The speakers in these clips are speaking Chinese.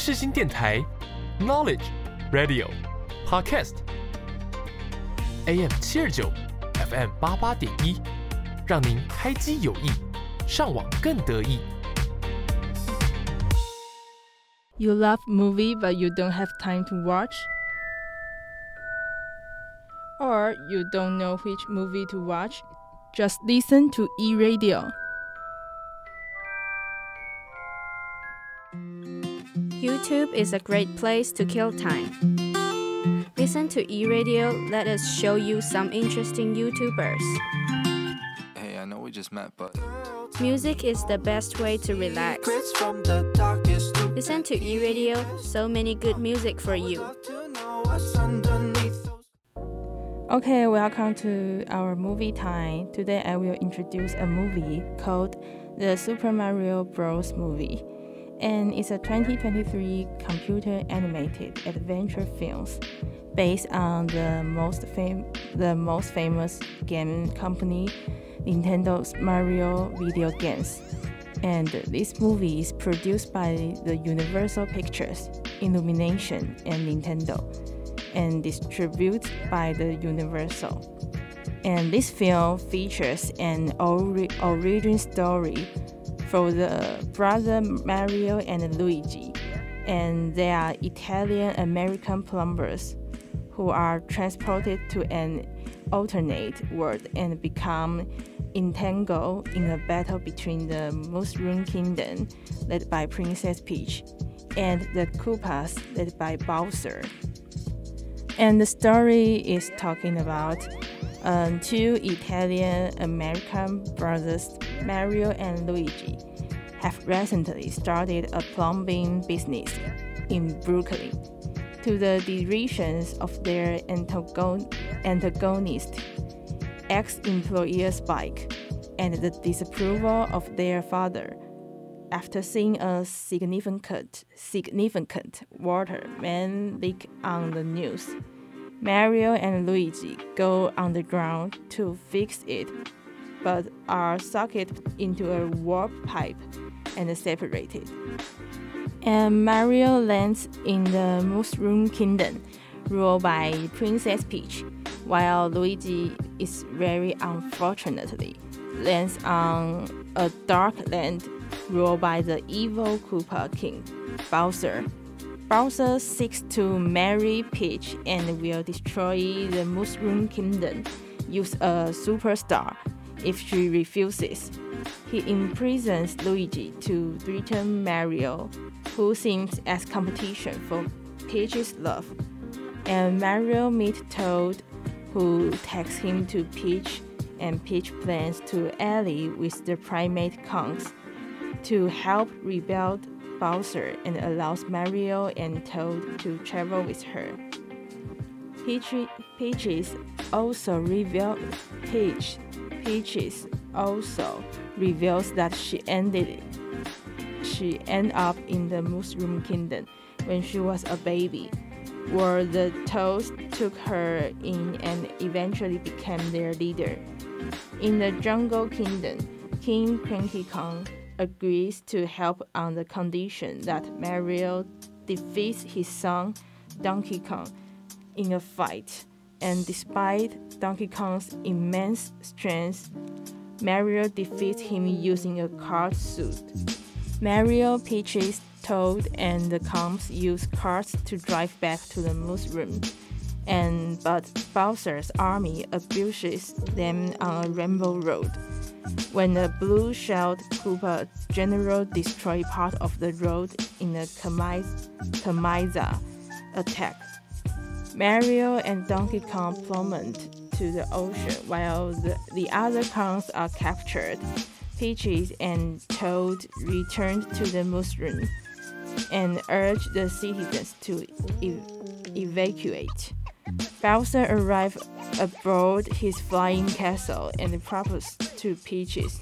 世新电台，Knowledge Radio Podcast AM 七二九 FM 八八点一，让您开机有益，上网更得意。 You love movie but you don't have time to watch? Or you don't know which movie to watch? Just listen to e-radio. YouTube is a great place to kill time. Listen to eRadio, let us show you some interesting YouTubers. Hey, I know we just met, but Music is the best way to relax. Secrets from the darkest to Listen to eRadio, so many good music for you. to know what's underneath those Okay, welcome to our movie time. Today I will introduce a movie called The Super Mario Bros. Movie. And it's a 2023 computer animated adventure films based on the most fam- the most famous game company Nintendo's Mario video games. And this movie is produced by the Universal Pictures, Illumination, and Nintendo and distributed by the Universal. And this film features an ori- origin story for the brother Mario and Luigi, and they are Italian American plumbers who are transported to an alternate world and become entangled in a battle between the Mushroom Kingdom, led by Princess Peach, and the Koopas, led by Bowser. And the story is talking about um, two Italian American brothers, Mario and Luigi, have recently started a plumbing business in Brooklyn. To the derisions of their antagon- antagonist, ex employer Spike, and the disapproval of their father. After seeing a significant, significant water main leak on the news, Mario and Luigi go underground to fix it, but are sucked into a warp pipe and separated. And Mario lands in the Mushroom Kingdom, ruled by Princess Peach, while Luigi is very unfortunately lands on a dark land ruled by the evil Koopa King, Bowser. Bowser seeks to marry Peach and will destroy the Mushroom Kingdom, use a superstar if she refuses. He imprisons Luigi to threaten Mario, who seems as competition for Peach's love. And Mario meets Toad, who takes him to Peach, and Peach plans to ally with the primate Kongs to help rebuild Bowser and allows Mario and Toad to travel with her. Peach, Peaches also reveal Peach Peaches also reveals that she ended she ended up in the Mushroom Kingdom when she was a baby, where the Toads took her in and eventually became their leader. In the Jungle Kingdom, King Cranky Kong agrees to help on the condition that Mario defeats his son Donkey Kong in a fight. And despite Donkey Kong's immense strength, Mario defeats him using a card suit. Mario, Peaches, Toad, and the Kongs use carts to drive back to the Mushroom. And but Bowser's army abuses them on a rainbow road. When the blue shelled Koopa general destroy part of the road in a Kamiz- Kamiza attack, Mario and Donkey Kong plummet to the ocean while the, the other Kongs are captured. Peaches and Toad return to the mushroom and urge the citizens to e- evacuate. Bowser arrives aboard his flying castle and proposes to Peaches,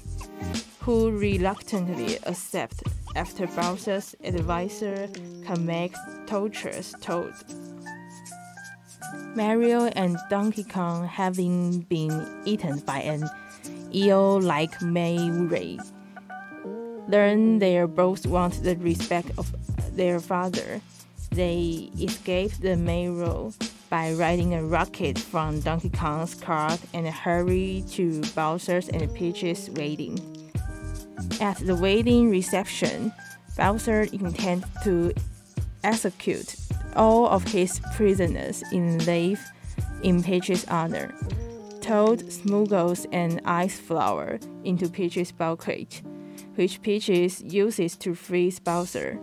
who reluctantly accepts after Bowser's advisor Kamek tortures Toad. Mario and Donkey Kong, having been eaten by an eel like May Ray, learn they both want the respect of their father. They escape the main road by riding a rocket from Donkey Kong's cart and hurry to Bowser's and Peach's wedding. At the wedding reception, Bowser intends to execute all of his prisoners in life in Peach's honor. Toad smuggles an ice flower into Peach's banquet, which Peach uses to freeze Bowser.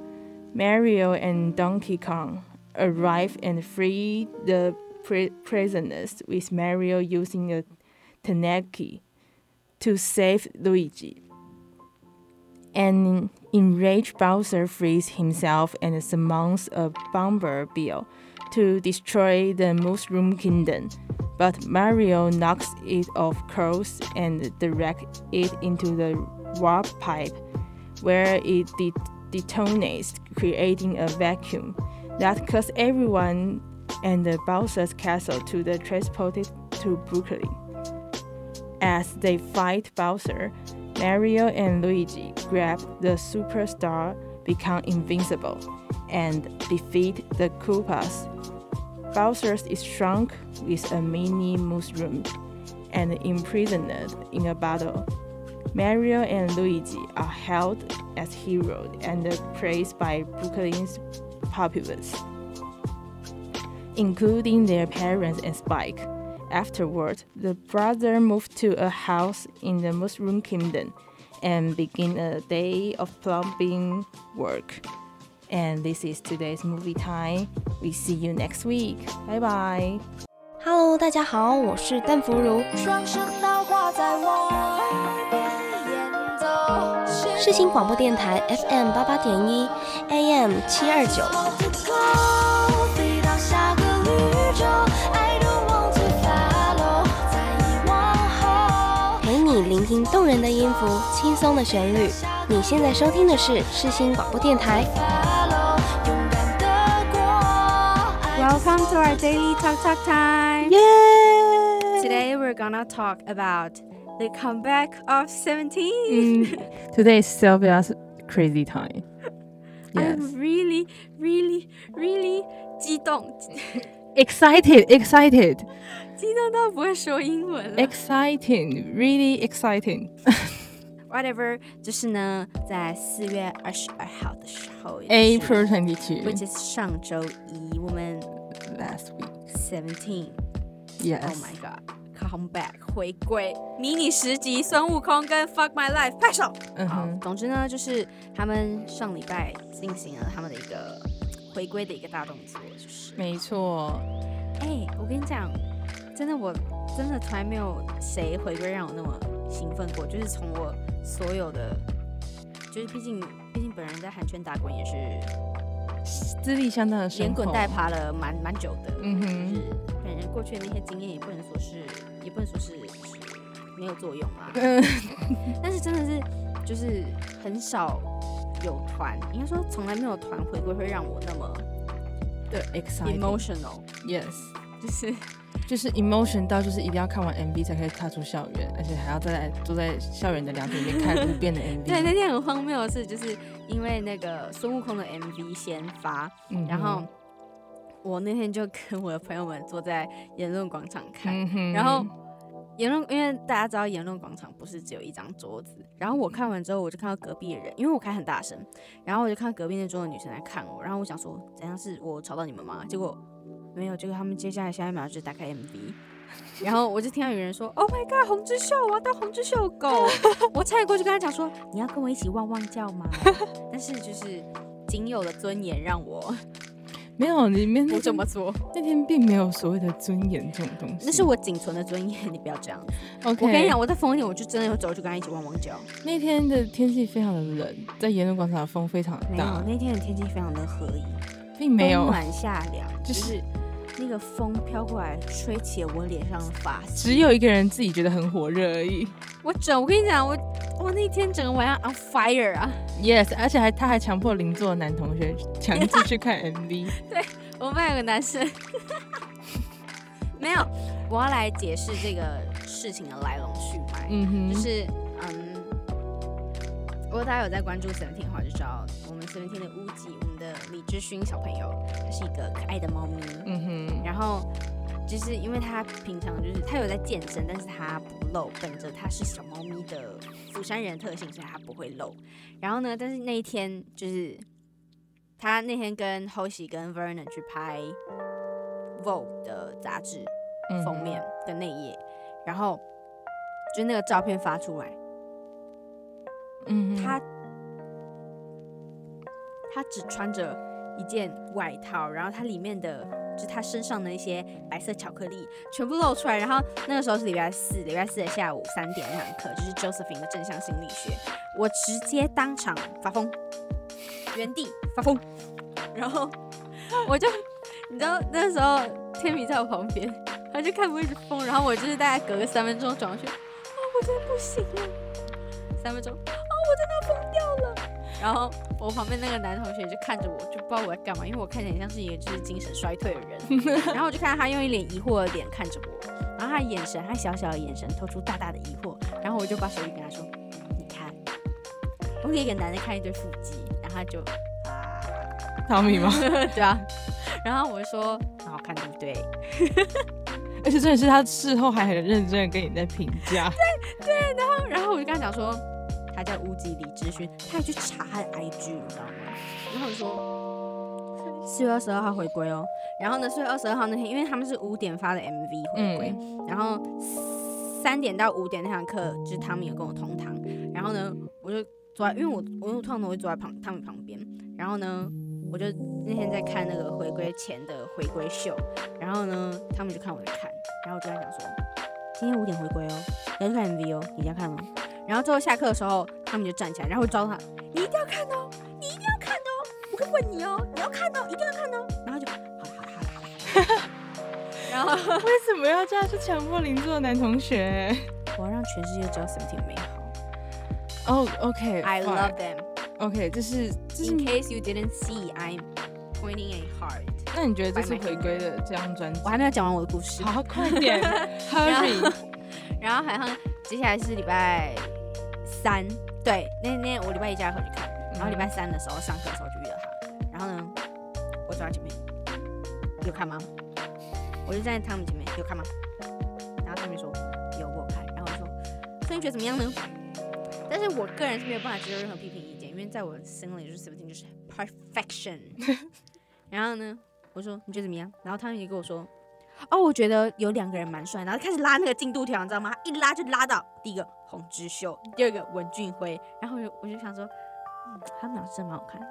Mario and Donkey Kong arrive and free the pri- prisoners, with Mario using a Tanaki to save Luigi. An enraged Bowser frees himself and summons a bomber bill to destroy the Mushroom Kingdom, but Mario knocks it off course and directs it into the warp pipe, where it de- detonates, creating a vacuum that causes everyone and the Bowser's castle to the transported to Brooklyn. As they fight Bowser, Mario and Luigi grab the superstar, become invincible, and defeat the Koopas. Bowser is shrunk with a mini mushroom and imprisoned in a bottle. Mario and Luigi are held as heroes and praised by Brooklyn's populace, including their parents and Spike. Afterward, the brother moved to a house in the Mushroom Kingdom and begin a day of plumbing work. And this is today's movie time. We see you next week. Bye bye. Hello，大家好，我是邓福如。双声道挂在我耳边演奏。 世新广播电台 FM 八八点一，AM 七二九。飞到下个宇宙，I don't want to follow，在遗忘后。陪你聆听动人的音符，轻松的旋律。你现在收听的是世新广播电台。follow，勇敢的过。Welcome to our daily talk talk time. Yeah. Today we're gonna talk about the comeback of 17. Mm, today is Sylvia's crazy time. Yes. I'm really, really, really 激动， excited, excited, 激动到不会说英文了。 exciting, really exciting. Whatever，就是呢，在四月二十二号的时候 April 22, ，which is 上周一，我们 last week. seventeen。 Yes. Oh my god，come Back 回归迷你十集，孙悟空跟 Fuck My Life 拍手。嗯好，总之呢，就是他们上礼拜进行了他们的一个回归的一个大动作，就是没错。哎、我跟你讲，真的我真的从来没有谁回归让我那么兴奋过，就是从我所有的，就是毕竟毕竟本人在韩圈打滚也是资历相当的深厚连滚带爬了蛮蛮久的，嗯就是哼，本人过去的那些经验也不能说是也不能说是没有作用啦，嗯但是真的是就是很少有团，应该说从来没有团回归会让我那么对，exciting。emotional，Yes，就是就是 emotion 到就是一定要看完 MV 才可以踏出校园，而且还要再来坐在校园的凉亭里面看 五遍的 MV。对那天很荒谬的是，就是因为那个孙悟空的 MV 先发，嗯然后我那天就跟我的朋友们坐在言论广场看，嗯然后言论，因为大家知道言论广场不是只有一张桌子，然后我看完之后，我就看到隔壁的人，因为我开很大声，然后我就看到隔壁那桌的女生来看我，然后我想说怎样是我吵到你们吗？结果没有，结果他们接下来下一秒就打开 MV。然后我就听到有人说：“Oh my god，红之秀，我要当红之秀狗！”我差点过去跟他讲说：“你要跟我一起汪汪叫吗？” 但是就是仅有的尊严让我没有，里面那不这么做，那天并没有所谓的尊严这种东西。那是我仅存的尊严，你不要这样子。OK。我跟你讲，，我再疯一点，我就真的有走就跟他一起汪汪叫。那天的天气非常的冷，在沿路广场的风非常没有大，，那天的天气非常的和宜，并没有冬，暖夏凉，就就是是那个风飘过来，吹起了我脸上的发丝。只有一个人自己觉得很火热而已。我整，我跟你讲，我我那天整个晚上 on fire 啊！Yes，而且还他还强迫邻座的男同学 强制去看 MV。对我们班有个男生，没有，我要来解释这个事情的来龙去脉。嗯哼，就是嗯，如果大家有在关注 Seventeen 的话，就知道我们 Seventeen 的乌吉，我们的李志勋小朋友，他是一个可爱的猫咪。嗯哼，然后就是因为他平常就是他有在健身，但是他不露，本着他是小猫咪的釜山人的特性，所以他不会露。然后呢，但是那一天就是他那天跟 Hoshi 跟 Vernon 去拍 Vogue 的杂志封面跟内页，然后就那个照片发出来，嗯哼，他他只穿着一件外套，然后他里面的就是他身上的一些白色巧克力全部露出来。然后那个时候是礼拜四，礼拜四的下午三点那堂课，就是 Josephine 的正向心理学，我直接当场发疯，原地发疯，然后我就你知道那时候天米在我旁边，他就看我一直疯，然后我就是大概隔个三分钟转过去，啊，我真的不行了，三分钟，啊，我真的疯掉了。然后我旁边那个男同学就看着我，就不知道我在干嘛，因为我看起来像是一个就是精神衰退的人。然后我就看到他用一脸疑惑的脸看着我，然后他眼神，他小小的眼神透出大大的疑惑。然后我就把手机给他说：“你看，我给一个男的看一堆腹肌。”然后他就啊，汤米吗？对啊。然后我就说：“很好看，对不对？”而且真的是他事后还很认真的跟你在评价，对对，然后然后我就跟他讲说，他叫乌吉李志勋，他还去查他的 IG，你知道吗？然后说 四月二十二号回归哦。然后呢，四月二十二号那天，因为他们是五点发的 MV 回归，然后三点到五点那堂课就是汤米有跟我同堂，然后呢，我就坐在，因为我我我通常都会坐在旁汤米旁边，然后呢，我就那天在看那个回归前的回归秀，然后呢，他们就看我在看，然后我就跟他讲说，今天五点回归哦，要去看 MV 哦，你要看哦。然后最后下课的时候，他们就站起来，然后我招他，你一定要看哦，你一定要看哦，我会问你哦，你要看哦，一定要看哦。然后就好了好了好了好了，然后 为什么要这样去强迫邻座的男同学？我要让全世界知道 Seventeen 美好 哦，OK，，I love them。OK，这是这是 In case you didn't see, I'm pointing a heart。那你觉得这次回归的这张专辑我？还没有讲完我的故事。好，快点，Hurry！然后好像接下来是礼拜三，对，那那天我礼拜一下课去看，然后礼拜三的时候上课的时候就遇到他，然后呢，我坐在前面，有看吗？我就站在他们前面，有看吗？然后他们说有，我看，然后我说，所以你觉得怎么样呢？但是我个人是没有办法接受任何批评意见，因为在我心里就是 Seventeen 就是 perfection。然后呢，我说你觉得怎么样？然后他们也跟我说，哦，我觉得有两个人蛮帅，然后开始拉那个进度条，你知道吗？他一拉就拉到第一个洪之秀，第二个文俊辉，然后我就我就想说，嗯，他们俩真的蛮好看的。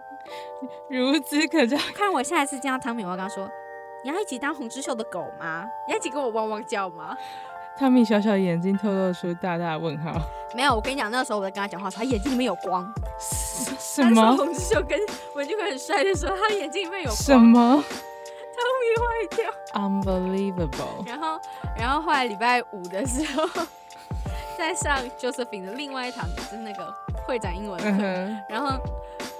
孺子可教。看我下一次见到汤米，我要跟他说，你要一起当洪之秀的狗吗？你要一起跟我汪汪叫吗？汤米小小的眼睛透露出大大的问号。没有，我跟你讲，那个时候我在跟他讲话他眼睛里面有光。什他说么？洪之秀跟文俊辉很帅的时候，他眼睛里面有光。什？么汤米坏掉。？Unbelievable！然后，然后后来礼拜五的时候，在上 Josephine 的另外一堂，就是那个会展英文课。嗯，然后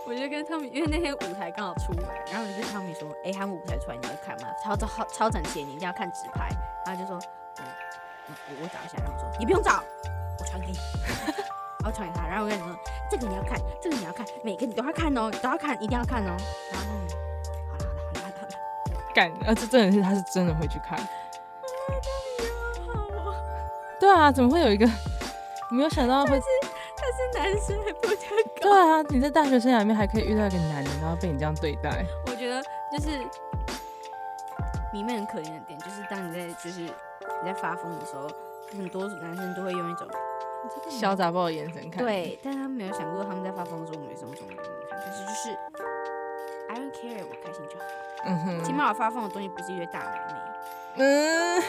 我就跟汤米，因为那天舞台刚好出来，然后我就跟汤米说：“哎，他们舞台出来，你会看吗？超超超整齐，你一定要看直拍。”然后就说：“嗯，我我我找一下。”然后我说：“你不用找，我传给你。”然后传给他，然后我跟你说：“这个你要看，这个你要看，每个你都要看哦，你都要看，一定要看哦。”然后嗯，好了好了好了好了好了，干，啊，这真的是他是真的会去看。对啊，怎么会有一个？没有想到会。他是男生还不太对啊，你在大学生涯里面还可以遇到一个男人，然后被你这样对待。我觉得就是迷妹很可怜的点，就是当你在就是你在发疯的时候，很多男生都会用一种小杂包的眼神看。，对，但是他们没有想过他们在发疯的时候，我们也是用这种眼神看。但是就是 I don't care，我开心就好。嗯哼，起码我发疯的东西不是因为大奶妹，嗯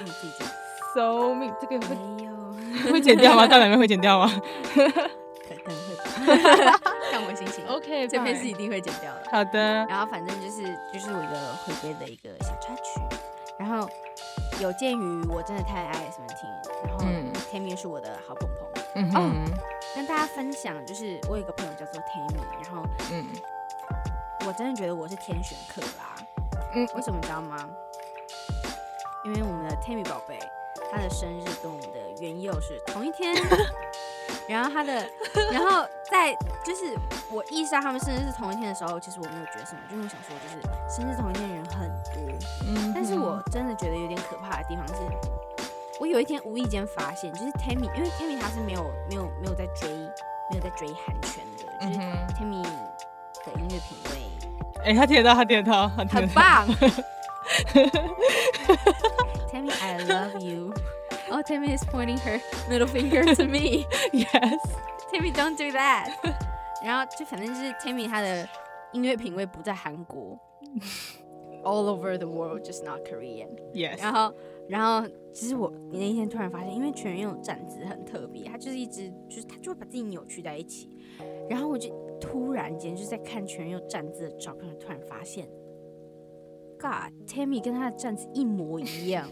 你自己觉得，so me，这个会会剪掉吗？大奶妹会剪掉吗可 可能会吧，看我心情。？OK，这边是一定会剪掉的。好的。然后反正就是就是我一个回归的一个小插曲。然后有鉴于我真的太爱 Seventeen，然后嗯 Tammy 是我的好朋朋，嗯哼，跟大家分享，就是我有一个朋友叫做 Tammy，然后嗯我真的觉得我是天选客啦。嗯为什么你知道吗？因为我们的 Tammy 宝贝，她的生日跟我们的元佑是同一天。然后他的，然后在就是我意识到他们生日是同一天的时候，其实我没有觉得什么，就因为我想说就是生日同一天的人很多，嗯但是我真的觉得有点可怕的地方是，我有一天无意间发现，就是 Tammy，因为 Tammy 她是没有没有没有在追没有在追韩圈的，就是，Tammy 的音乐品味哎、他听得到，他听得到，他很。棒。Tammy, I love you. Oh, Tammy is pointing her middle finger to me. Yes， Tammy, don't do that. 然后就反正就是 Tammy 她的音乐品味不在韩国，all over the world, just not Korean. yes，然后，然后其实我那一天突然发现，因为全员有站姿很特别，他就是一直就是他就会把自己扭曲在一起，然后我就突然间就是在看全员有站姿的照片，突然发现，God，Tammy 跟他的站姿一模一样，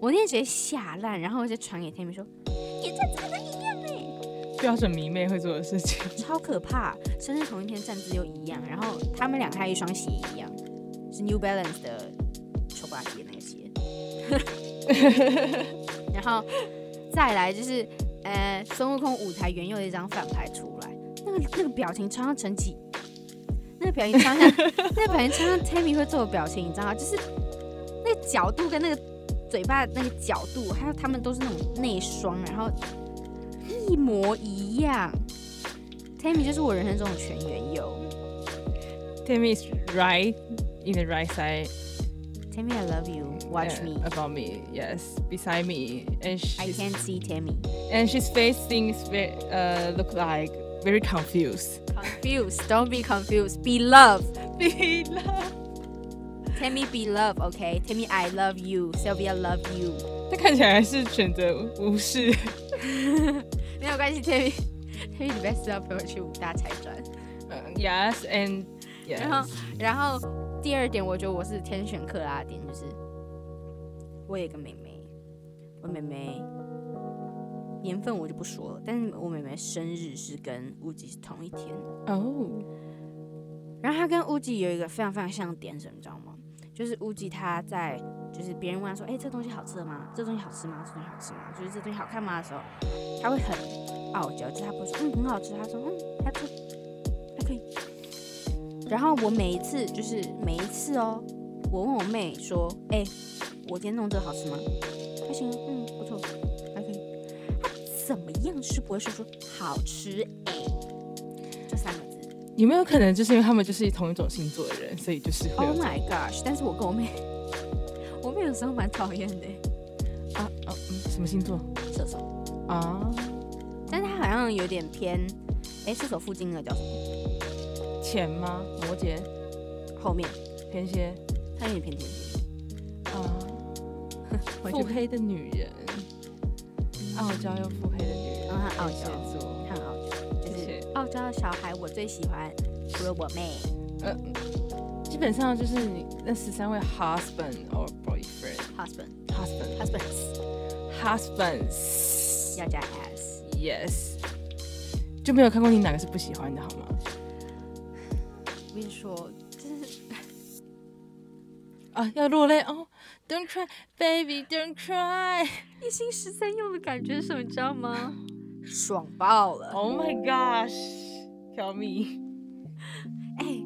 我那天直接吓烂，然后我就传给 Tammy 说，你的站姿跟他一样呢，标准迷妹会做的事情。超可怕，生日同一天站姿又一样，然后他们俩还有一双鞋一样，是 New Balance 的丑八鞋那个鞋。然后再来就是，呃，孙悟空舞台原有的一张反牌出来，那个那个表情超像陈启，那个表情超像，那个表情超像 Tammy 会做的表情，你知道吗？就是那个角度跟那个嘴巴的那个角度，还有他们都是那种内双，然后一模一样。Tammy 就是我人生中的全员友。 Tammy is right in the right side. Tammy, I love you. Watch uh, me. about me. Yes, beside me, and I she's can't see Tammy. and she's face things very uh look like very confused. Confused. Don't be confused. Be love. Be love. Tammy, be love. Okay. Tammy, I love you. Sylvia, love you. 他看起来还是选择无视。没有关系，Tammy。Tammy 礼拜四要陪我去五大彩妆。呃 yes and 然后 yes. 然后第二点，我觉得我是天选克拉点，就是我有一个妹妹，我妹妹年份我就不说了，但是我妹妹生日是跟乌吉是同一天。哦，然后她跟乌吉有一个非常非常像的点是什么，你知道吗？就是乌鸡他在就是别人问他说，哎、这东西好吃吗？这东西好吃吗？这东西好吃吗？就是这东西好看吗的时候，他会很傲娇，就他不会说嗯很好吃，他说嗯还不错，还可以。然后我每一次就是每一次哦，我问我妹说，哎、我今天弄这个好吃吗？还行，嗯不错，还可以。他怎么样是不会说出好吃、有没有可能就是因为他们就是同一种星座的人，所以就是 Oh my gosh！但是我跟我妹，我妹有时候蛮讨厌的，啊啊嗯什么星座？射手，啊？但是她好像有点偏，哎、射手附近那个叫什么？钱吗？摩羯、后面。天蝎他有点偏天蝎，啊，腹黑的女人，傲娇又腹黑的女人，然后她傲天娇，蝎座。她很傲娇，就谢谢是傲娇的小孩我最喜欢，除了我妹。呃，基本上就是你那十三位 husband or boyfriend husband husband husbands husbands 要加 s，yes，就没有看过你哪个是不喜欢的好吗？我跟你说，真是啊，要落泪哦！Don't cry, baby, don't cry. 一心十三用的感觉是什么，你知道吗？爽爆了！Oh my gosh, tell me. 哎、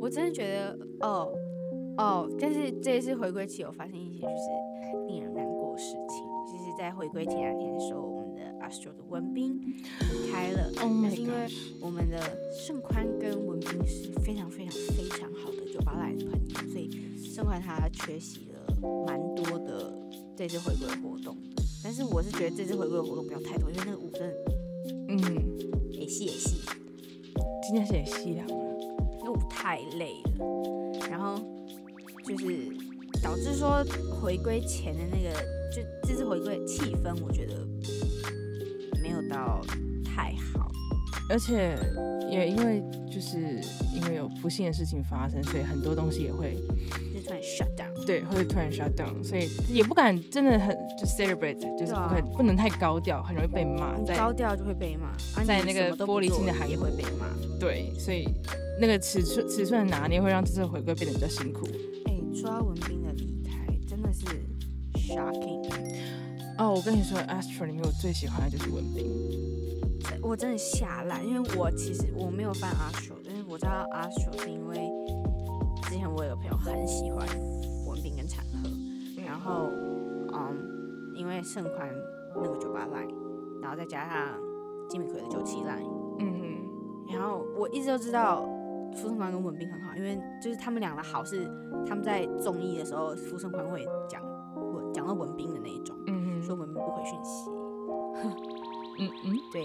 我真的觉得，哦哦，但是这一次回归期，有发生一些就是令人难过的事情。就是在回归前两天的时候，我们的 Astro 的文斌离开了 Oh 但是因为.我们的盛宽跟文斌是非常非常非常好的酒吧来的朋友，所以盛宽他缺席了蛮多的这次回归活动的。但是我是觉得这次回归的活动不要太多，因为那个舞真的嗯，也细也细，今天是也细了。因为舞太累了，然后就是导致说回归前的那个，就这次回归的气氛，我觉得没有到太好。而且也因为就是因为有不幸的事情发生，所以很多东西也会就突然 shut down。对会突然 shut down，所以也不敢真的很就 celebrate，就是不可以、不能太高调，很容易被骂。在高调就会被骂，啊在那个玻璃心的行业会被骂。对，所以那个尺寸尺寸的拿捏会让这次回归变得比较辛苦。哎、说到文斌的离开，真的是 shocking，哦，我跟你说，Astro 里面我最喜欢的就是文斌，我真的吓烂，因为我其实我没有翻 Astro，但是我知道 Astro 是因为之前我有个朋友很喜欢然后嗯，因为盛宽那个酒吧 line，然后再加上金米奎的九七 line，嗯然后我一直都知道傅盛宽跟文斌很好，因为就是他们俩的好是他们在综艺的时候，傅盛宽会讲文讲到文斌的那一种，嗯说文斌不回讯息。嗯嗯，对，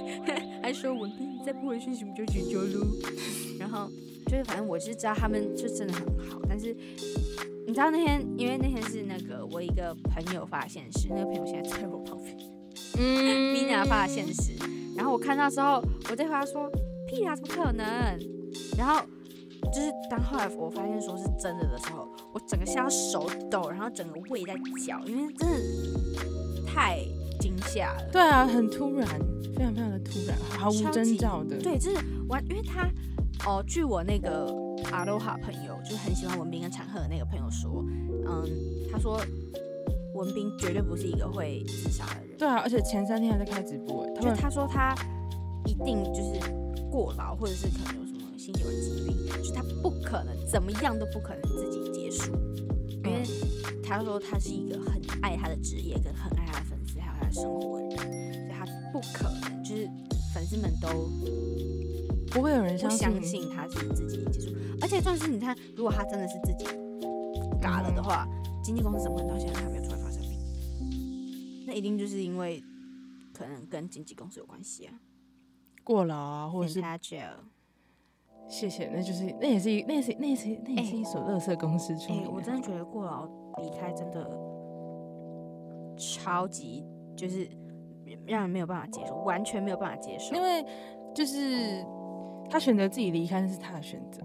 还说文斌再不回讯息我们就绝交喽。然后就是反正我是知道他们就真的很好，但是你知道那天，因为那天是那个我一个朋友发现实，那个朋友现在在我旁边嗯，Mina 发现实，然后我看到之后，我对他说屁啊，怎么可能？然后就是当后来我发现说是真的的时候，我整个吓到手抖，然后整个胃在绞，因为真的太惊吓了。对啊，很突然，非常非常的突然，毫无征兆的。对，就是完，因为他哦，据我那个阿罗哈朋友，就很喜欢文斌跟产鹤的那个朋友说，嗯，他说文斌绝对不是一个会自杀的人，对啊，而且前三天还在开直播，他就他说他一定就是过劳，或者是可能有什么心血管疾病，就是他不可能怎么样都不可能自己结束，因为他说他是一个很爱他的职业，跟很爱他的粉丝，还有他的生活的人，所以他不可能就是粉丝们都不会有人相信相信他是自己结束，而且重点是你看，如果他真的是自己嘎了的话，经纪公司怎么可能到现在还没有出来发声明？那一定就是因为可能跟经纪公司有关系啊，过劳啊，或者是他 jail。谢谢，那就是那也是一那也是那也是那也是一所乐色公司出哎、名的。我真的觉得过劳离开真的超级就是让人没有办法接受，完全没有办法接受因。为就是他选择自己离开那是他的选择，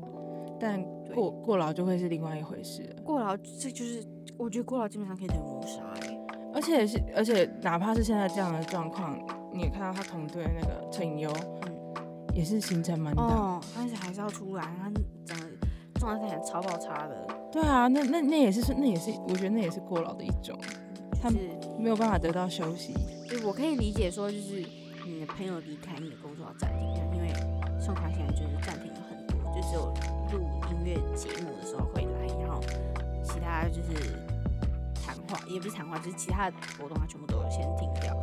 但过过劳就会是另外一回事了。过劳这就是我觉得过劳基本上可以等于谋杀哎、而且是而且哪怕是现在这样的状况，你也看到他同队那个陈优，嗯也是行程蛮大。哦，但是还是要出来，他整个状态看起来超爆差的，对啊，那那那也是那也是我觉得那也是过劳的一种，他就是没有办法得到休息。就我可以理解说，就是你的朋友离开，你的工作要暂停，因为盛宽现在就是暂停了很多，就只有录音乐节目的时候会来，然后其他就是谈话，也不是谈话，就是其他的活动他全部都有先停掉。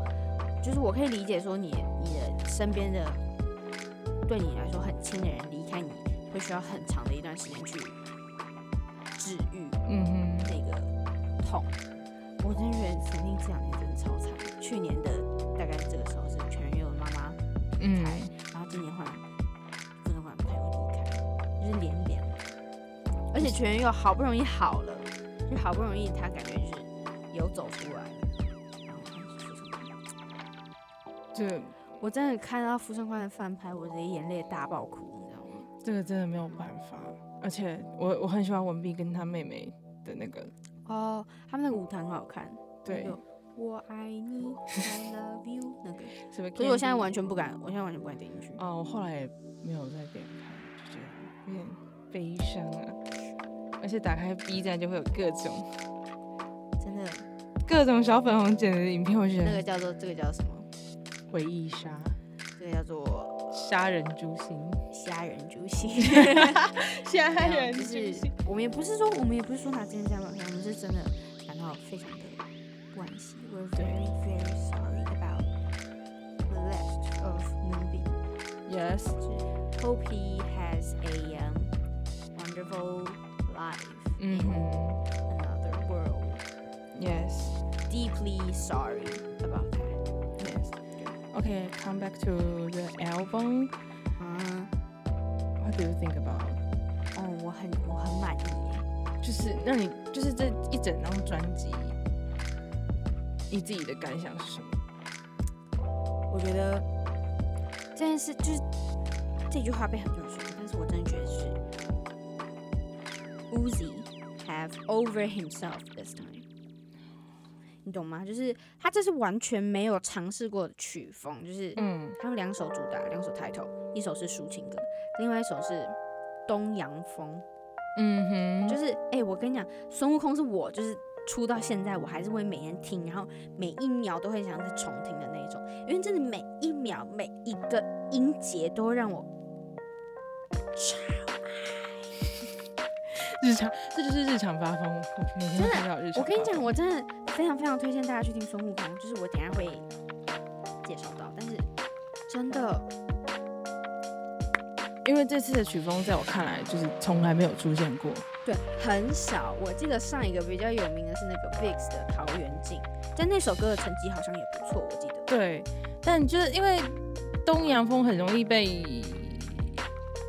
就是我可以理解说你你的身边的对你来说很亲的人离开你，会需要很长的一段时间去治愈嗯哼，那个痛。我真的觉得曾经这两年真的超惨。去年的大概这个时候是全人佑的妈妈离嗯开，然后今年换且全员又好不容易好了，就好不容易他感觉就是有走出来。这我真的看到傅正焕的翻拍，我直接眼泪大爆哭，你知道吗？这个真的没有办法。而且我我很喜欢文碧跟他妹妹的那个，哦，他们那个舞台很好看，对那个我爱你，I love you 那个。什么？可是我现在完全不敢，我现在完全不敢点进去。哦，我后来也没有再点开，就觉得有点悲伤啊。而且打开 B 站就会有各种真的，各种小粉红剪的影片，我觉得那个叫做这个叫什么？回忆杀，这个叫做杀人诛心，杀人诛心。杀没有人诛就是心。我们也不是说，我们也不是说拿今天这样吧，我们是真的感到非常的惋惜。We're very very sorry about the left of Moonbeam. Yes，Hope he has a um, wonderful life 嗯 in 哼 another world. ，Yes。 Deeply sorry about that. Yes. Okay, come back to the album. 嗯， What do you think about? 哦，我很我很满意耶。就是让你就是这一整张专辑，你自己的感想是什么？我觉得这件事就是这句话被很多人说，但是我真的觉得是 得。Uzi have over himself this time。你懂吗？就是他这是完全没有尝试过的曲风，就是嗯他们两首主打，两首 title，一首是抒情歌，另外一首是东洋风。嗯哼，就是哎、我跟你讲，孙悟空是我就是出到现在，我还是会每天听，然后每一秒都会想再重听的那一种，因为真的每一秒每一个音节都会让我日常，这就是日常发疯。每天真的听到日常。我跟你讲，，我真的非常非常推荐大家去听孙悟空，就是我等下会介绍到，但是真的因为这次的曲风在我看来就是从来没有出现过。对很少。我记得上一个比较有名的是那个 VIX 的《桃源镜》，但那首歌的成绩好像也不错，我记得。对，但就是因为东洋风很容易被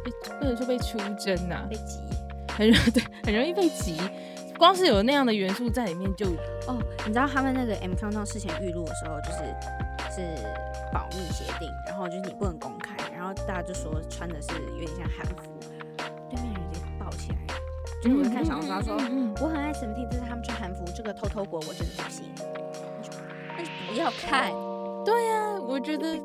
被不能说被出征呐、被急很容 对，很容易被急。光是有那样的元素在里面就，哦，你知道他们那个 M Countdown 事前预录的时候，就是是保密协定，然后就是你不能公开，然后大家就说穿的是有点像韩服，对面人直接爆起来，就是我在看小红书他说。嗯嗯我很爱 Seventeen，但是他们穿韩服，这个偷偷国我真的不行。那 就那就不要看，对呀、我觉得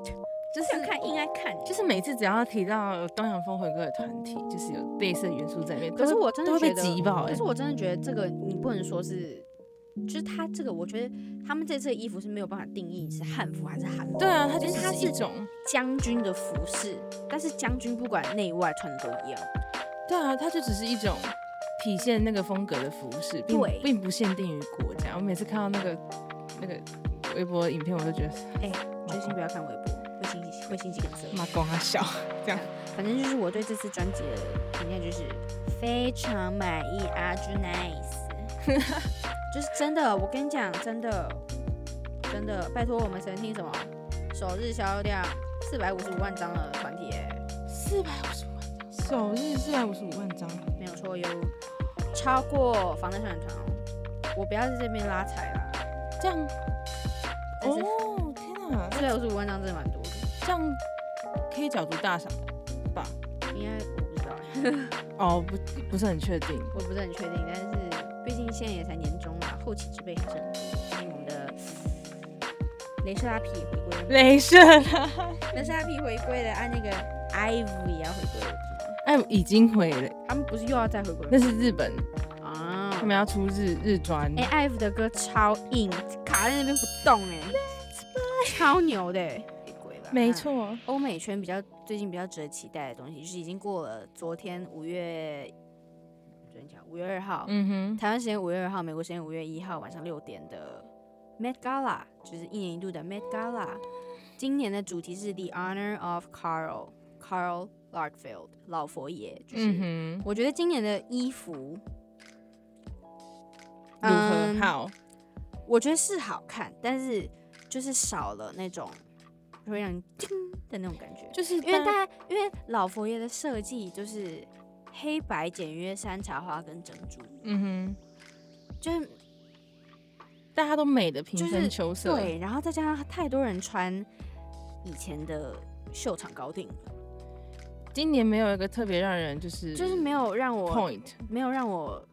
就是想看应该看。就是每次只要提到东洋风回归的团体，就是有类似的元素在里面，可是我真的觉得，被挤爆、欸。可是我真的觉得这个你不能说是，就是他这个，我觉得他们这次的衣服是没有办法定义是汉服还是韩服。对啊，它就是是一种，将军的服饰，但是将军不管内外穿的都一样。对啊，它就只是一种体现那个风格的服饰，并并不限定于国家。我每次看到那个那个微博影片，我都觉得哎、决心不要看微博，会心会心肌梗塞。妈光啊笑，这样。反正就是我对这次专辑的评价就是非常满意阿朱 nice，就是真的，我跟你讲，真的真的，拜托我们神听什么首日销量四百五十五万张的团体哎，四百五十五万张，首日四百五十五万张，没有错，有超过防弹少年团哦。我不要在这边拉踩啦，这样。哦，天哪，四百五十五万张真的蛮多的，这样可以角逐大赏吧？应该我不知道，哦，不不是很确定。我不是很确定，但是毕竟现在也才年终嘛，后期之辈还是很多。毕竟我们的雷射拉皮也回归了，镭射拉，雷射拉皮回归了，按那个 IVE 也要回归了，不是吗？哎，已经回了，他们不是又要再回归那？是日本，啊他，们要出日日专。哎、，IVE 的歌超硬，卡在那边不动哎、超牛的。没错，欧美圈比较最近比较值得期待的东西，就是已经过了昨天五月，昨天讲五月二号，嗯哼，台湾时间五月二号，美国时间五月一号晚上六点的 Met Gala，就是一年一度的 Met Gala。今年的主题是 The Honor of Carl Carl Lagerfeld 老佛爷，就是、嗯哼，我觉得今年的衣服如何嗯好？我觉得是好看，但是就是少了那种会让你叮的那种感觉。就是因为大家因为老佛爷的设计就是黑白简约山茶花跟珍珠，嗯哼就是，大家都美的平就是分秋色。对，然后再加上太多人穿以前的秀场高定了，今年没有一个特别让人就是就是没有让我 point，没有让我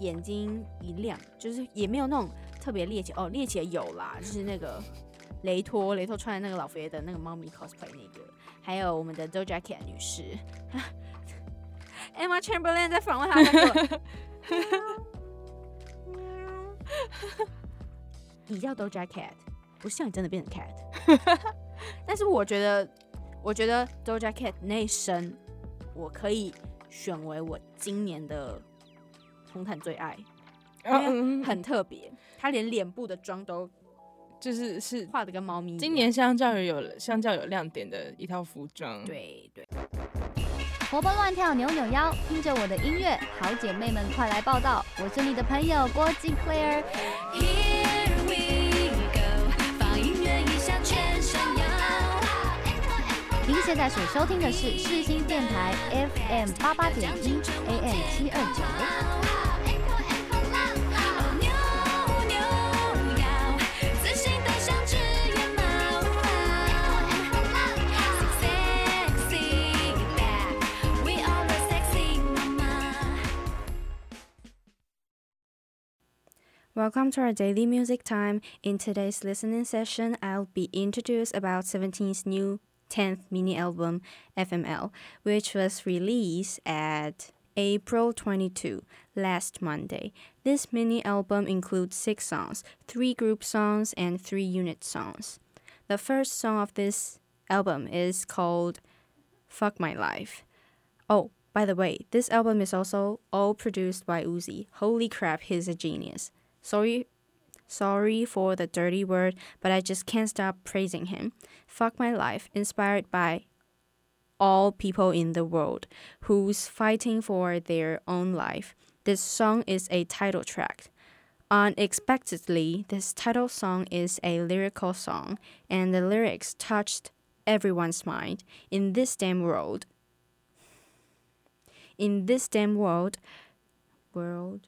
眼睛一亮，就是也没有那种特别猎奇哦，猎奇的有啦，就是那个雷托，雷托穿的那个老佛爷的那个猫咪 cosplay 那个，还有我们的 Doja Cat 女士，Emma Chamberlain 在访问她那个。你叫 Doja Cat，不像你真的变成 cat。但是我觉得，我觉得 Doja Cat 那一身，我可以选为我今年的红毯最爱，因为嗯很特别，她连脸部的妆都就是是画的跟猫咪。今年相较于有相较有亮点的一套服装。，对对，活蹦乱跳，扭扭腰，听着我的音乐，好姐妹们快来报道！我是你的朋友郭靖 Claire。Here we go，放音乐一下全身摇。您现在所收听的是世新电台 FM 八八点一 AM 七二九。Welcome to our daily music time. In today's listening session, I'll be introduced about 17's new 10th mini album, FML, which was released at April 22, last Monday. This mini album includes six songs, three group songs, and three unit songs. The first song of this album is called Fuck My Life. Oh, by the way, this album is also all produced by Uzi. Holy crap, he's a genius. Sorry sorry for the dirty word, but I just can't stop praising him. Fuck My Life, inspired by all people in the world who's fighting for their own life. This song is a title track. Unexpectedly, this title song is a lyrical song, and the lyrics touched everyone's mind. In this damn world, in this damn world, world,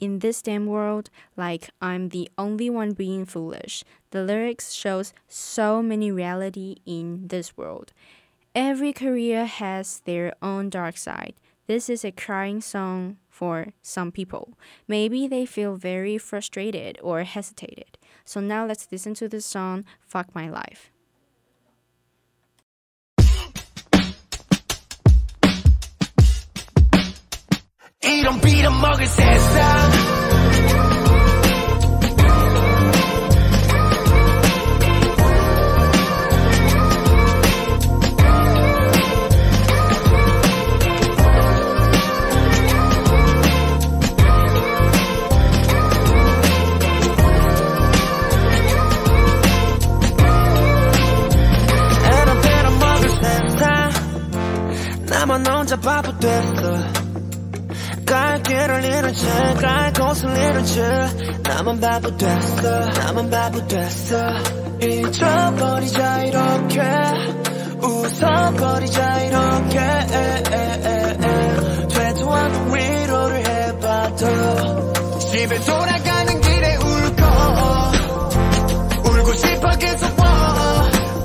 in this damn world, like I'm the only one being foolish. The lyrics shows so many reality in this world. Every career has their own dark side. This is a crying song for some people. Maybe they feel very frustrated or hesitated. So now let's listen to the song Fuck My Life. 이런 이런 빌어먹을 세상. 나만 혼자 바보 됐어 갈 길을 잃은 채갈 곳을 잃은 채. 나만 바보 됐어 나만 바보 됐어. 잊어버리자 이렇게. 웃어버리자 이렇게. 되도 않는 위로를 해봐도 집에 돌아가는 길에 울고 울고 싶어 계속 어,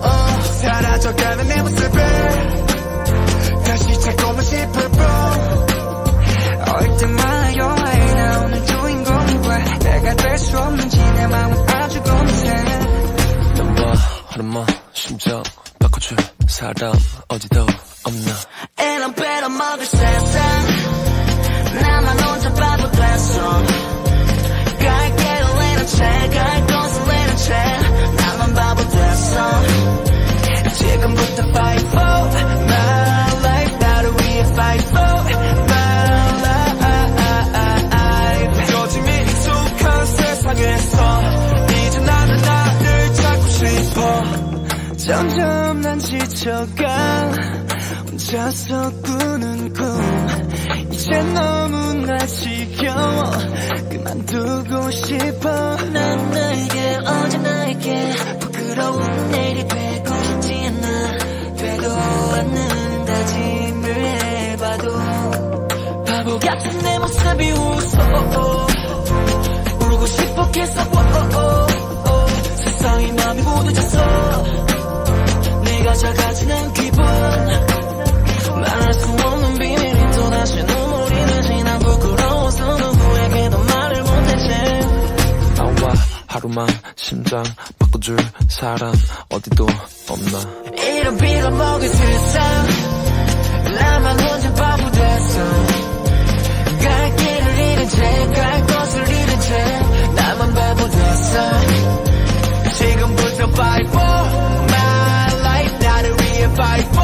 어. 사라져가는 내 모습을 다시 찾고만 싶을 뿐 수 없는지 내 마음은 아주 고민해 넘버 흐름어 심장 바꿔줄 사람 어디도 없나. And I'm better 먹을 세상 나만 혼자 바보 됐어 난 지쳐가 혼자서 꾸는 꿈. 이제 너무나 지겨워. 그만두고 싶어. 난 나에게 어제 나에게 부끄러운 내일이 되고 싶지 않아. 되도 않는 다짐을 해봐도. 바보 같은 내 모습이 웃어. 울고 싶어 계속. 세상이 마음이 무뎌졌어 작아지는 기분. 말할 수 없는 비밀이 또다시 눈물이 나지 난 부끄러워서 누구에게도 말을 못했지. 나와 하루만 심장 바꿔줄 사람 어디도 없나. 이런 빌어먹을 세상 나만 혼자 바보 됐어. 갈 길을 잃은 채갈 곳을 잃은 채 나만 바보 됐어. 지금부터 위해 fight for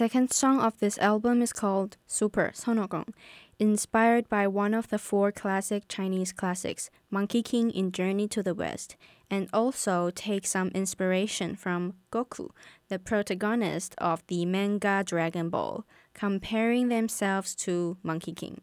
second song of this album is called Super Sonogong, inspired by one of the four classic Chinese classics, Monkey King in Journey to the West, and also takes some inspiration from Goku, the protagonist of the manga Dragon Ball, comparing themselves to Monkey King.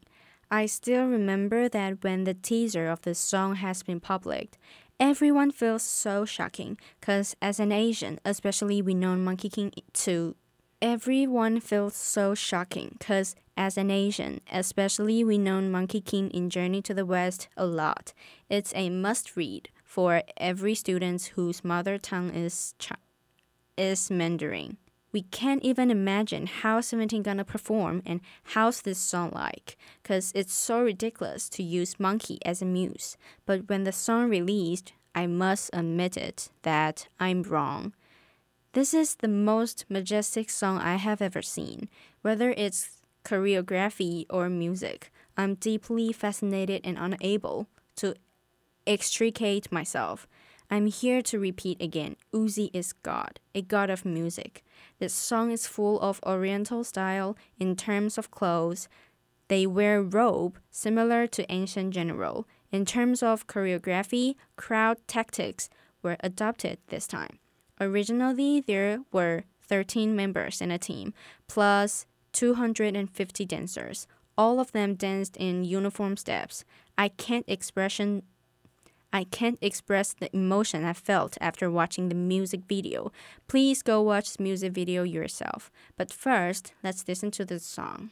I still remember that when the teaser of the song has been published, everyone feels so shocking because as an Asian, especially we know Monkey King to everyone feels so shocking because as an Asian, especially we know Monkey King in Journey to the West a lot. It's a must read for every student whose mother tongue is is Mandarin. We can't even imagine how Seventeen gonna perform and how's this song like, cause it's so ridiculous to use monkey as a muse. But when the song released, I must admit it that I'm wrong. This is the most majestic song I have ever seen, whether it's choreography or music. I'm deeply fascinated and unable to extricate myself. I'm here to repeat again Uzi is God, a god of music. This song is full of oriental style in terms of clothes. They wear robe similar to ancient general. In terms of choreography, crowd tactics were adopted this time. Originally, there were 13 members in a team, plus 250 dancers. All of them danced in uniform steps. I can't expression I can't express the emotion I felt after watching the music video. Please go watch the music video yourself. But first, let's listen to the song.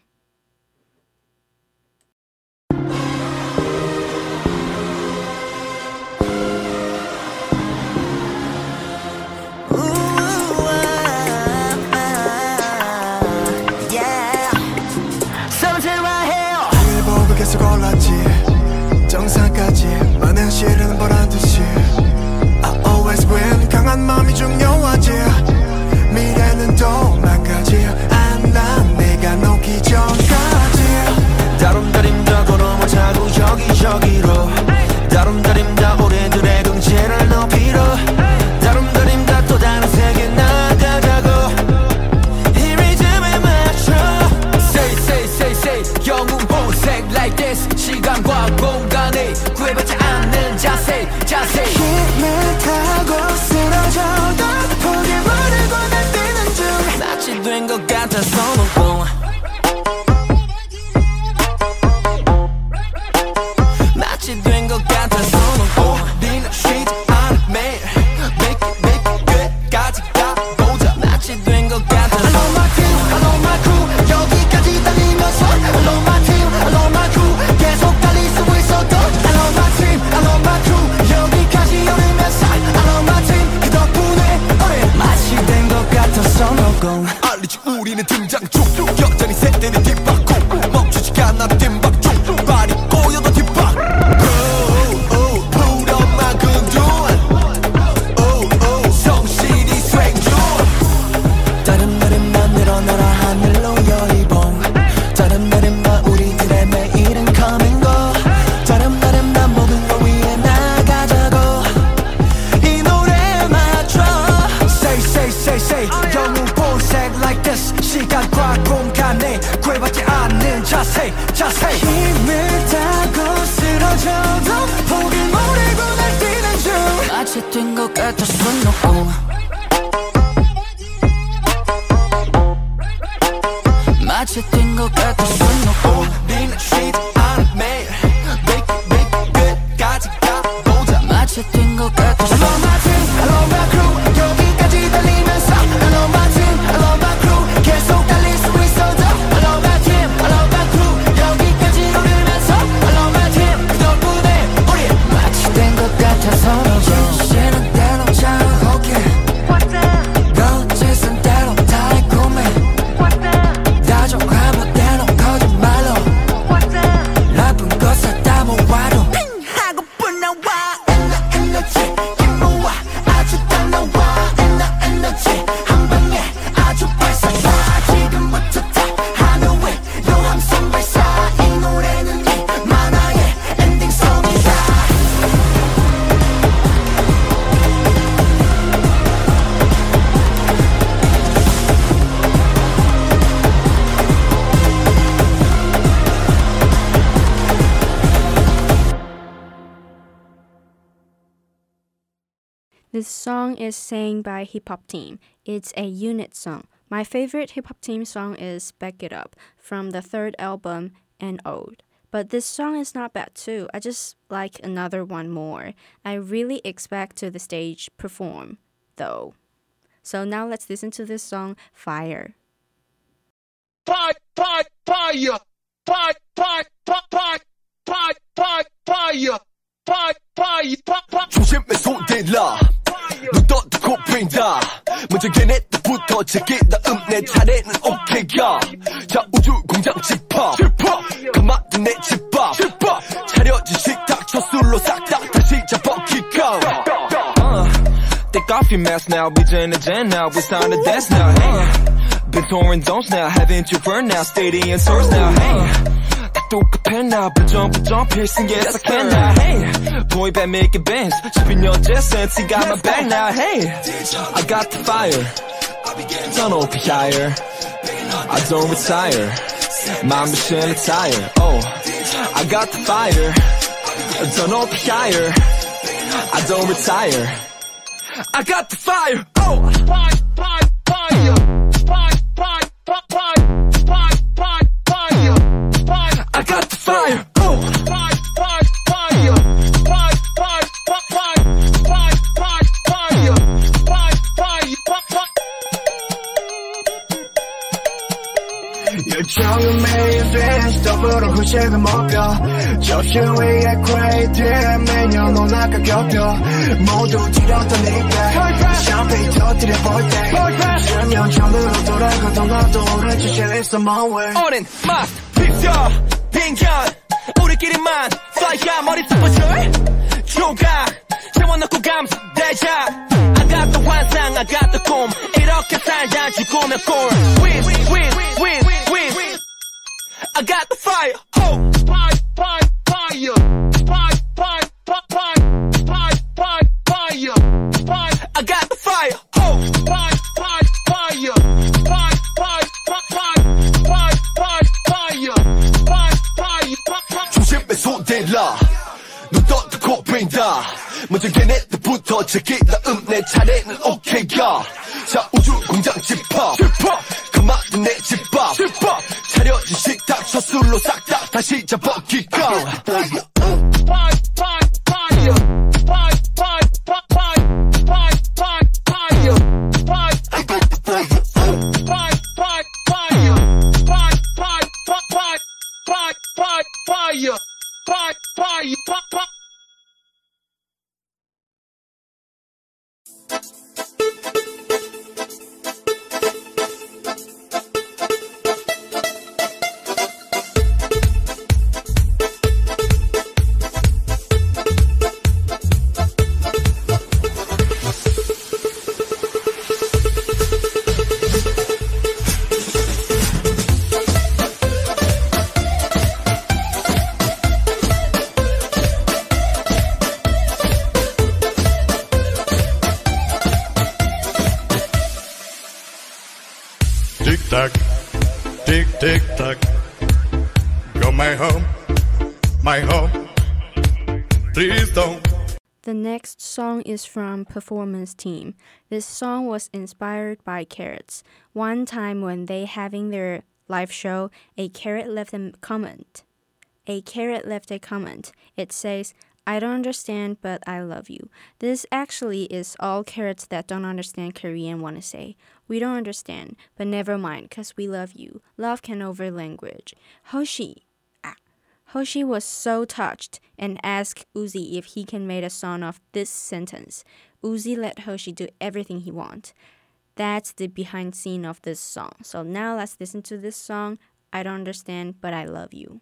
This song is sang by hip hop team. It's a unit song. My favorite hip hop team song is Back It Up from the third album and Old. But this song is not bad too. I just like another one more. I really expect to the stage perform though. So now let's listen to this song Fire. Fire, fire, fire. Fire, fire, fire, fire. Fire, fire, fire. Fire, fire, fire. 조심해 손대라 눈 떠뜨고 빈다 먼저 걔네들부터 제기 다음 내 차례는 오케이야 자 우주 공장 집합 가마든 내 집밥 차려진 식탁 저술로 싹다 다시 잡아기가 Uh, take off your mask now, we in the gen now, it's time to dance now. Hey, been touring zones now, haven't you burned now, stadium tours now. Hey, 똑똑해 now, but jump, but jump, piercing, yes I can now. Hey, boy band making bands, shipping your jet sense, you got my back now. Hey, I got the fire, turn up higher, I don't retire, my machine attire. Oh, I got the fire, turn up higher, I don't retire. I got the fire. Oh, Fire, fire, fire, fire, fire, fire, fire, 열정은 매일 돼 스톱으로 후식을 먹여 접시 위에 크레이트 매년 올라가 겹겨 모두 뒤렸던 이때 샴페인 터뜨려볼 때 10년 전으로 돌아가던 나도 오래 지쳐 있어 my way 오랜 맛 비벼 빈견 우리끼리만 fly high 머리 덮어줄 조각 채워넣고 감싸대자 I got the 환상 I got the 꿈 이렇게 살자 죽으면 꼴 Win win win win I got the fire oh Fire, fire, fire, fire, fire, fire, fire, fire, fire, fire. I got the fire oh Fire, fire, fire, 빈다 먼저 걔네들부터 제기 다음 내 차례는 오케이야 자 우주 공장 집합 가마든 내 집밥 차려진 식탁 저술로 싹 다 다시 잡아기가 Tick tock, tick tick tock. Go my home, my home. Please don't. The next song is from Performance Team. This song was inspired by Carrots. One time when they having their live show, a carrot left a comment. A carrot left a comment. It says, I don't understand, but I love you. This actually is all carrots that don't understand Korean want to say. We don't understand, but never mind, because we love you. Love can over language. Hoshi. Ah. Hoshi was so touched and asked Uzi if he can make a song of this sentence. Uzi let Hoshi do everything he want. That's the behind scene of this song. So now let's listen to this song. I don't understand, but I love you.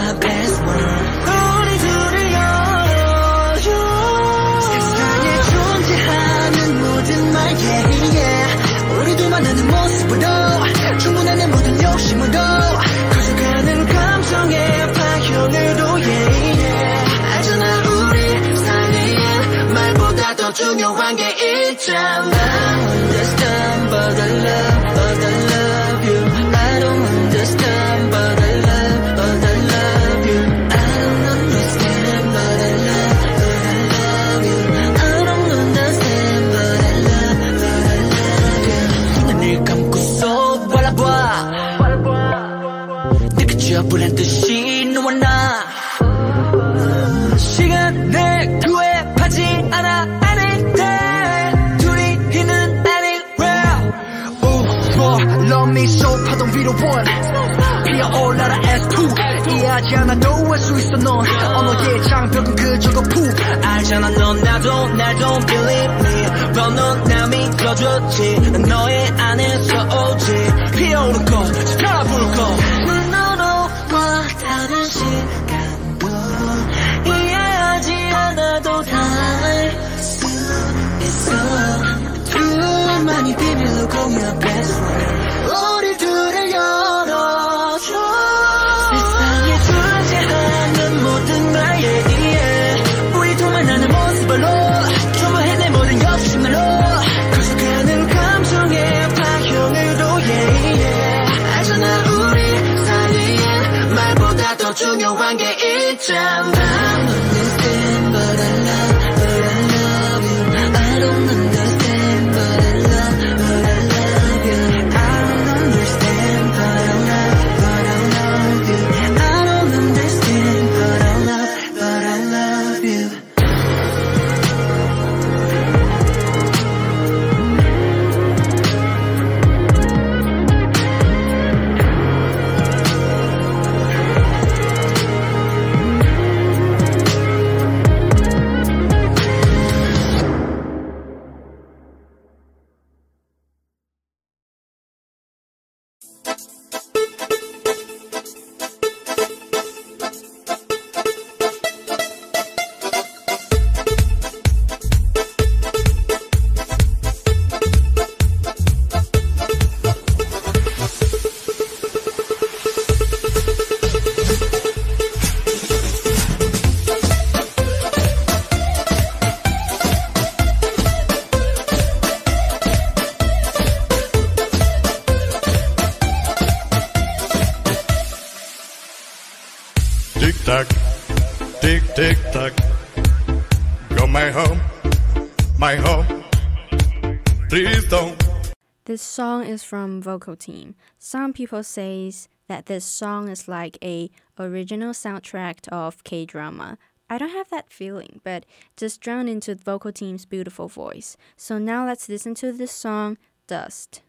my best 우리 둘을 열어줘 세상에 존재하는 모든 말 yeah, 우리 둘만 아는 모습으로 충분한 내 모든 욕심으로 커져가는 감정의 파형으로 yeah, yeah. 우리 사이에 말보다 더 중요한 게 있잖아 알잖아. 또할수 있어 넌 언어의 장벽은 그저도 푹 알잖아. 넌 나도 나도 believe me. But 넌나 믿어줬지. 너의 안에서 오지. 피어오른 것 show. is from Vocal Team. Some people says that this song is like a original soundtrack of K-drama. I don't have that feeling, but just drown into Vocal Team's beautiful voice. So now let's listen to this song, Dust.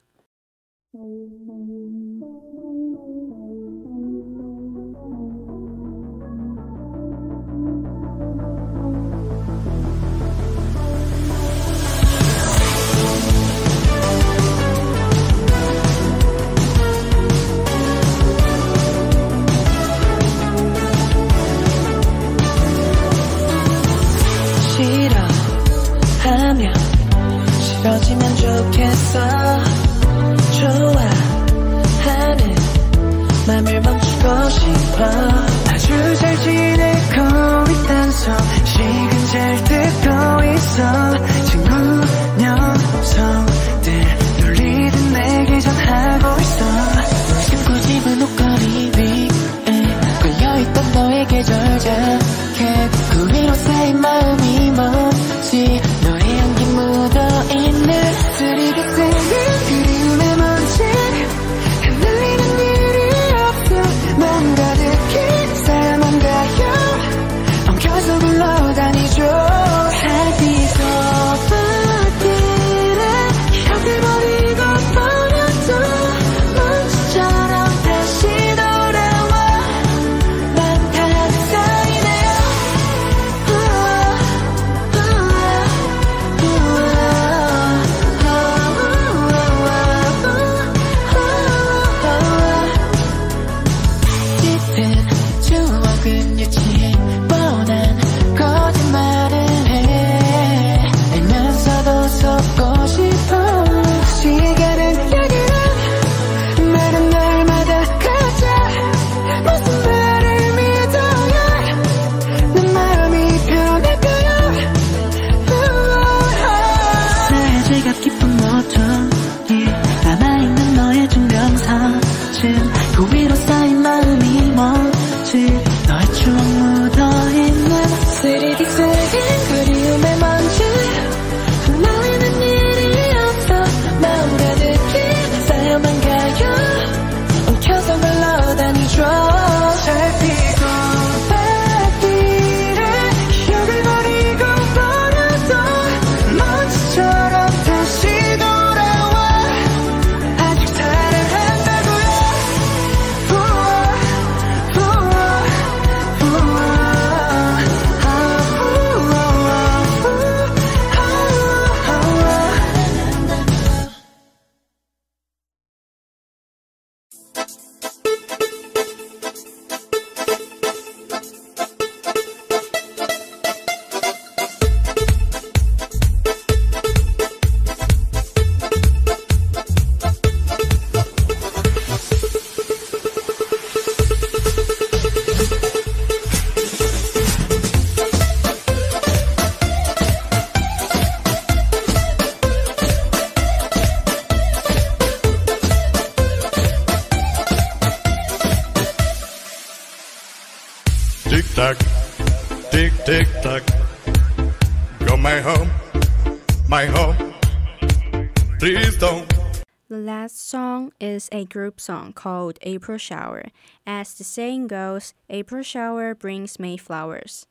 Group song called April Shower. As the saying goes, April shower brings May flowers.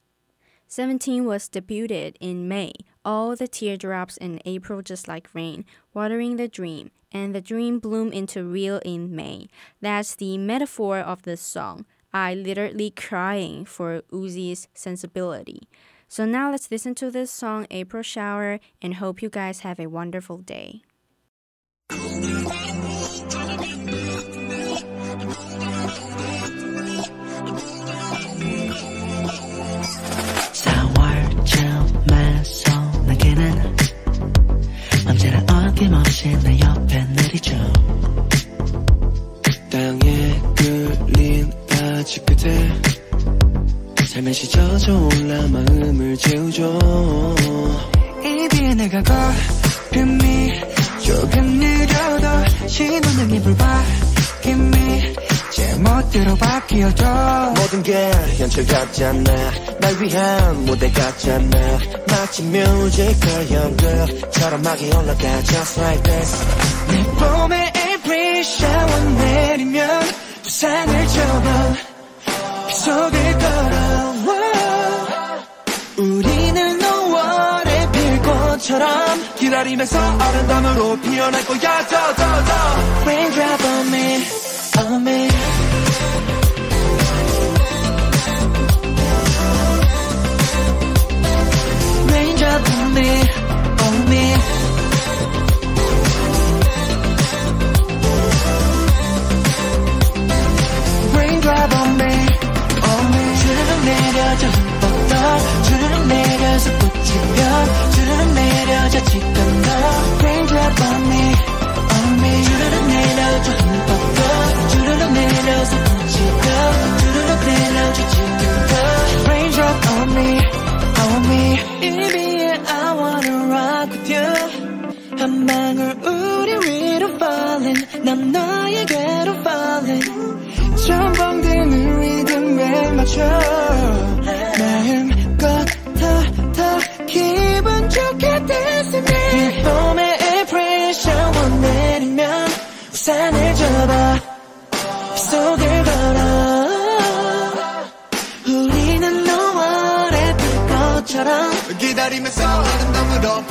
Seventeen was debuted in May. All the teardrops in April just like rain, watering the dream, and the dream bloom into real in May. That's the metaphor of this song. I literally crying for Uzi's sensibility. So now let's listen to this song April Shower and hope you guys have a wonderful day. 같잖아. 마치 뮤지컬 연극처럼 막이 올라가 just like this. 내 봄에 April shower 내리면 부산을 접어 빗속을 걸어와. 우리는 5월의 빌꽃처럼 기다리면서 아름다움으로 피어날 거야. 더더더 Raindrop on me on me me on me Raindrop on me on me 주르륵 내려져 흠뻑 더 주르륵 내려서 꽃이 펴 주르륵 내려져 지금 더 Raindrop on me on me 주르륵 내려져 흠뻑 더 주르륵 내려서 꽃이 펴 주르륵 내려져 지금 더 Raindrop on me on me 이 비 you 한 방울 우리 위로 falling. 난 너에게로 falling. 전방등을 리듬에 맞춰. 마음껏 더, 더 기분 좋게 이 봄에 April shower 내리면 우산을 접어. 빗속을 걸어. 우리는 5월의 불꽃처럼. 기다리면서 아름다움으로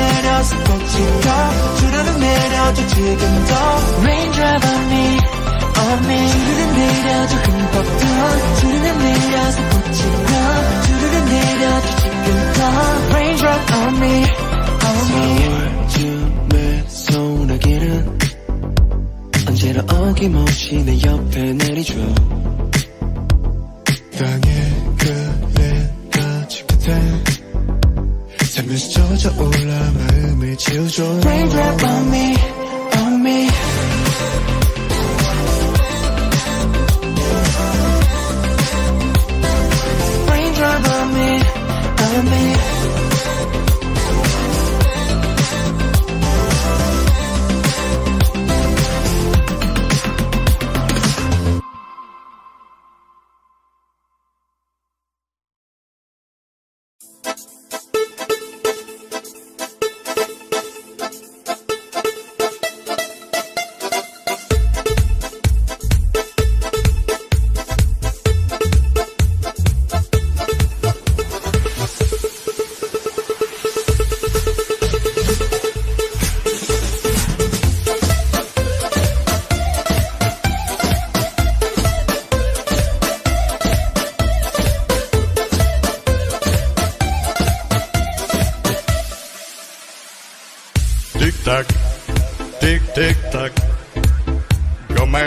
내려서 더 주르륵 내려줘. 지금 더 Raindrop on me on me. 주르륵 내려줘. 흠뻑 더 주르륵 내려서 더 주르륵 내려줘. 지금 더 Raindrop on me on me. 4월쯤에 소나기는 언제나 어김없이 내 옆에 내리죠 control. Raindrop on me.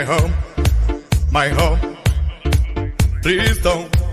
Home, my home. Please don't.